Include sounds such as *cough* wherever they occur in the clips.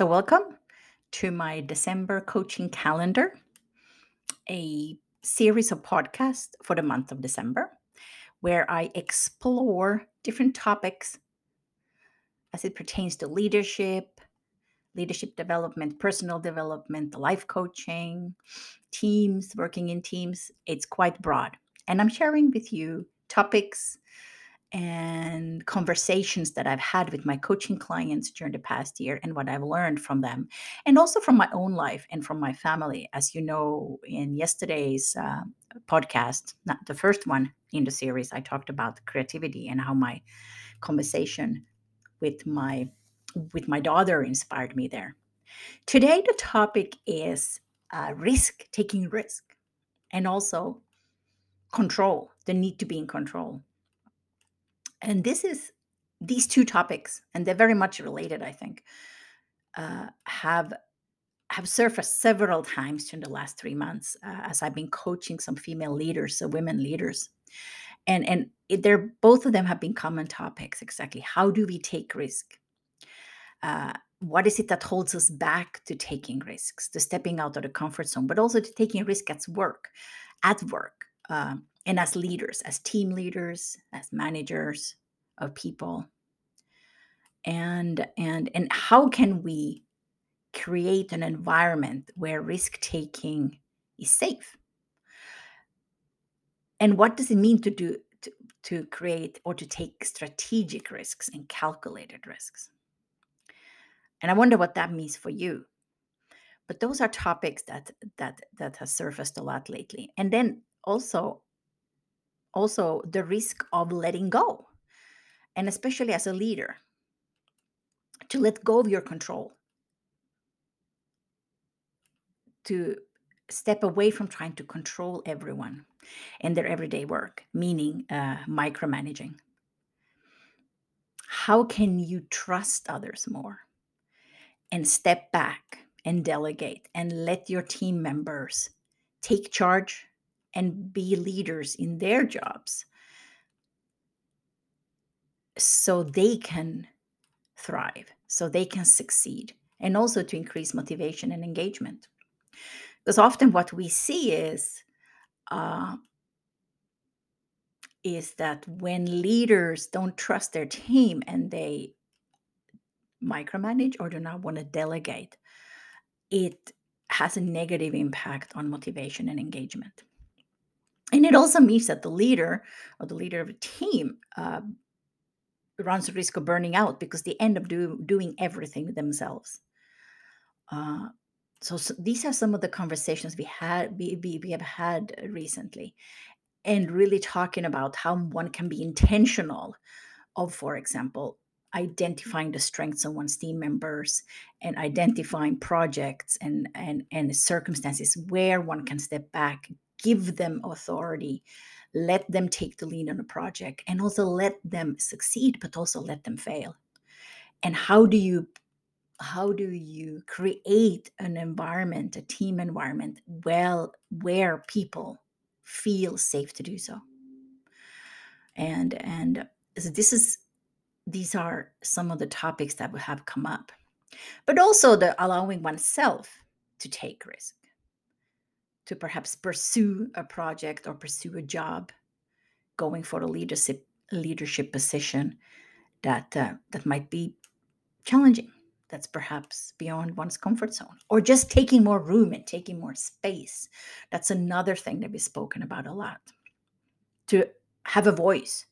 So, welcome to my December coaching calendar, a series of podcasts for the month of December, where I explore different topics as it pertains to leadership, leadership development, personal development, life coaching, teams, working in teams. It's quite broad. And I'm sharing with you topics and conversations that I've had with my coaching clients during the past year and what I've learned from them, and also from my own life and from my family. As you know, in yesterday's uh, podcast, not the first one in the series, I talked about creativity and how my conversation with my with my daughter inspired me there. Today, the topic is uh, risk, taking risk, and also control, the need to be in control and this is these two topics and they're very much related i think uh, have have surfaced several times during the last three months uh, as i've been coaching some female leaders so women leaders. And and they're both of them have been common topics exactly. How do we take risk? Uh, what is it that holds us back to taking risks to stepping out of the comfort zone but also to taking risk at work at work um, and as leaders, as team leaders, as managers of people. And and and how can we create an environment where risk taking is safe? And what does it mean to do to, to create or to take strategic risks and calculated risks? And I wonder what that means for you. But those are topics that that that has surfaced a lot lately. And then also also the risk of letting go and especially as a leader to let go of your control. To step away from trying to control everyone in their everyday work meaning uh, micromanaging. How can you trust others more and step back and delegate and let your team members take charge and be leaders in their jobs so they can thrive, so they can succeed, and also to increase motivation and engagement. Because often what we see is uh, is that when leaders don't trust their team and they micromanage or do not want to delegate, it has a negative impact on motivation and engagement. And it also means that the leader or the leader of a team uh, runs the risk of burning out because they end up do, doing everything themselves. Uh, so, so, these are some of the conversations we had we, we, we have had recently and really talking about how one can be intentional of for example identifying the strengths of one's team members and identifying projects and and and circumstances where one can step back give them authority let them take the lead on a project and also let them succeed but also let them fail. And how do you how do you create an environment a team environment well where people feel safe to do so? And and so this is these are some of the topics that have come up. But also the allowing oneself to take risk to perhaps pursue a project or pursue a job, going for a leadership leadership position that uh, that might be challenging. That's perhaps beyond one's comfort zone, or just taking more room and taking more space. That's another thing that we've spoken about a lot. To have a voice,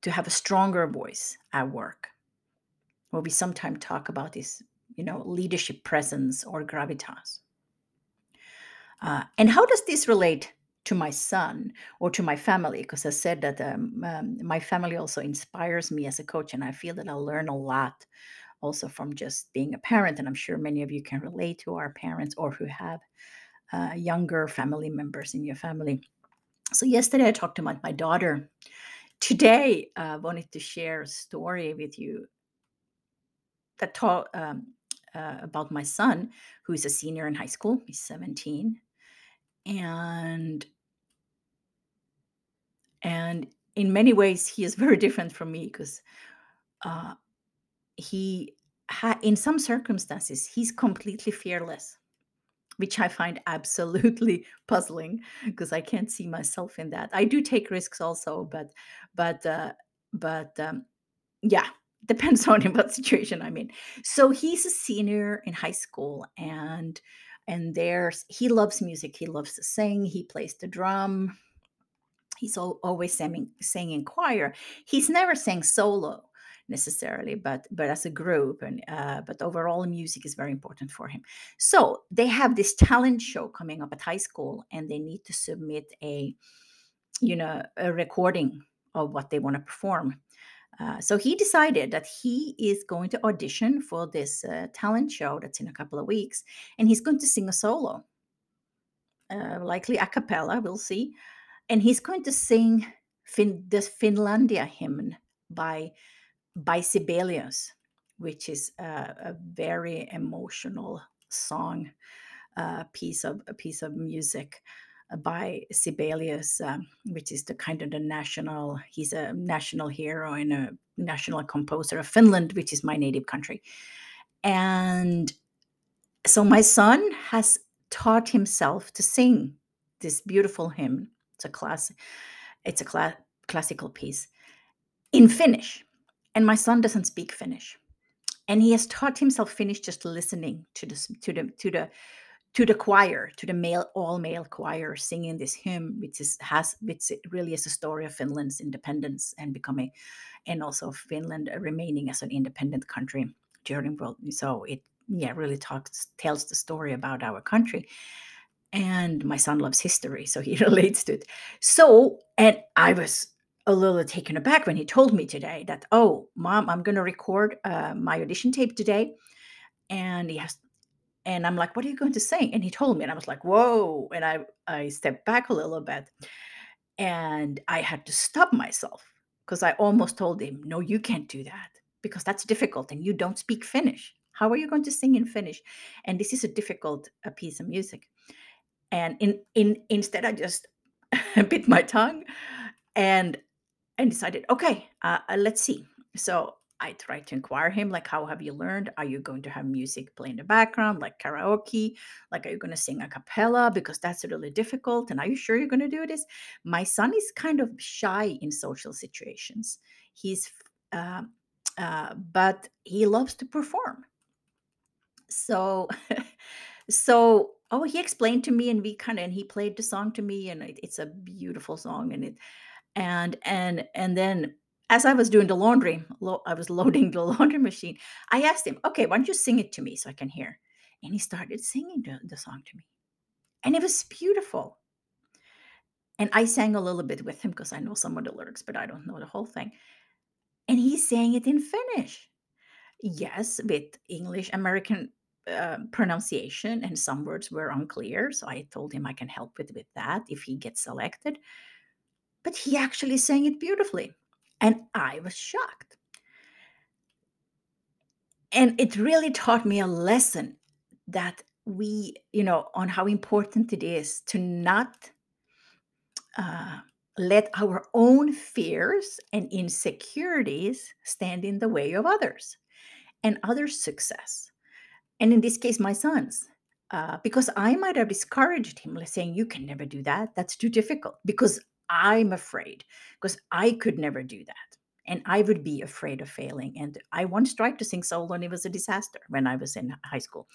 to have a stronger voice at work. What we sometimes talk about is, you know, leadership presence or gravitas. Uh, and how does this relate to my son or to my family? Because I said that um, um, my family also inspires me as a coach, and I feel that I learn a lot also from just being a parent. And I'm sure many of you can relate to our parents or who have uh, younger family members in your family. So, yesterday I talked to my, daughter. Today, uh, I wanted to share a story with you that taught um, uh, about my son, who is a senior in high school. He's 17 and and in many ways he is *laughs* very different from me because uh, he ha- in some circumstances, he's completely fearless, which I find *laughs* absolutely puzzling because I can't see myself in that. I do take risks also, but but uh, but um, yeah, *laughs* depends on what situation I'm in. So he's a senior in high school, and and there's he loves music. He loves to sing. He plays the drum. He's al- always singing, singing choir. He's never sang solo necessarily, but but as a group, and uh, but overall, music is very important for him. So they have this talent show coming up at high school, and they need to submit a you know a recording of what they want to perform. Uh, so he decided that he is going to audition for this uh, talent show that's in a couple of weeks, and he's going to sing a solo, uh, likely a cappella. We'll see and he's going to sing fin- the Finlandia hymn by by Sibelius, which is a, a very emotional song, uh, piece of a piece of music by Sibelius, um, which is the kind of the national. He's a national hero and a national composer of Finland, which is my native country, and so my son has taught himself to sing this beautiful hymn. It's a class. It's a cla- classical piece in Finnish, and my son doesn't speak Finnish, and he has taught himself Finnish just listening to the to the to the to the choir, to the male all male choir singing this hymn, which is has which really is a story of Finland's independence and becoming, and also Finland remaining as an independent country during world. So it yeah really talks tells the story about our country and my son loves history so he *laughs* relates to it so and i was a little taken aback when he told me today that oh mom i'm going to record uh, my audition tape today and he has and i'm like what are you going to sing and he told me and i was like whoa and i i stepped back a little bit and i had to stop myself because i almost told him no you can't do that because that's difficult and you don't speak finnish. How are you going to sing in finnish? And this is a difficult uh, piece of music. And in in instead i just *laughs* bit my tongue and and decided okay uh, uh, let's see. So i tried to inquire him like how have you learned? Are you going to have music play in the background like karaoke? Like are you going to sing a cappella? Because that's really difficult and are you sure you're going to do this? My son is kind of shy in social situations. He's uh, uh, but he loves to perform. So *laughs* so oh he explained to me and we kind of and he played the song to me and it, it's a beautiful song and it and and and then as i was doing the laundry lo- i was *laughs* loading the laundry machine i asked him okay why don't you sing it to me so i can hear? And he started singing the, the song to me. And it was beautiful. And i sang a little bit with him because i know some of the lyrics but i don't know the whole thing. And he sang it in finnish. Yes, with English American uh, pronunciation, and some words were unclear. So I told him I can help with with that if he gets selected. But he actually sang it beautifully, and I was shocked. And it really taught me a lesson that we, you know, on how important it is to not uh, let our own fears and insecurities stand in the way of others and others' success. and in this case my sons uh, because i might have discouraged him saying you can never do that that's too difficult because i'm afraid because i could never do that and i would be afraid of failing and i once tried to sing solo and it was a disaster when i was in high school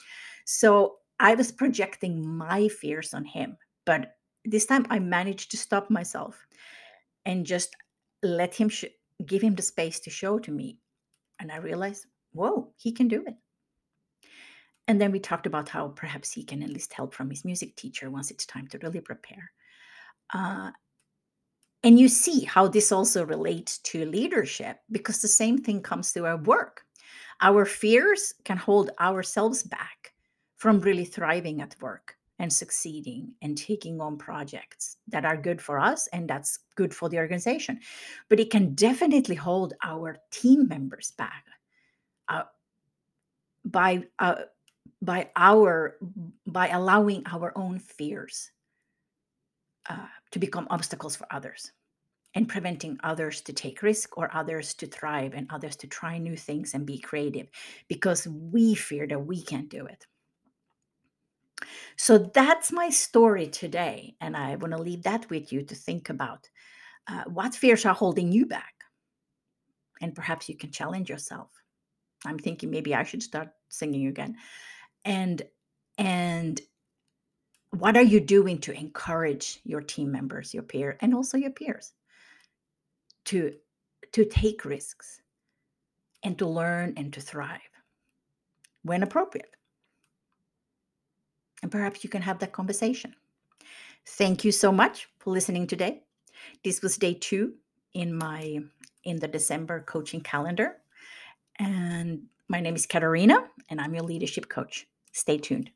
so i was projecting my fears on him but this time i managed to stop myself and just let him sh- give him the space to show to me and i realized whoa he can do it and then we talked about how perhaps he can enlist help from his music teacher once it's time to really prepare. Uh, and you see how this also relates to leadership because the same thing comes to our work. Our fears can hold ourselves back from really thriving at work and succeeding and taking on projects that are good for us and that's good for the organization. But it can definitely hold our team members back uh, by uh, by our by allowing our own fears uh, to become obstacles for others and preventing others to take risk or others to thrive and others to try new things and be creative because we fear that we can't do it. So that's my story today. And I want to leave that with you to think about uh, what fears are holding you back. And perhaps you can challenge yourself. I'm thinking maybe I should start singing again. And and what are you doing to encourage your team members, your peer, and also your peers to to take risks and to learn and to thrive when appropriate? And perhaps you can have that conversation. Thank you so much for listening today. This was day 2 in my in the December coaching calendar. And my name is Katarina and I'm your leadership coach. Stay tuned.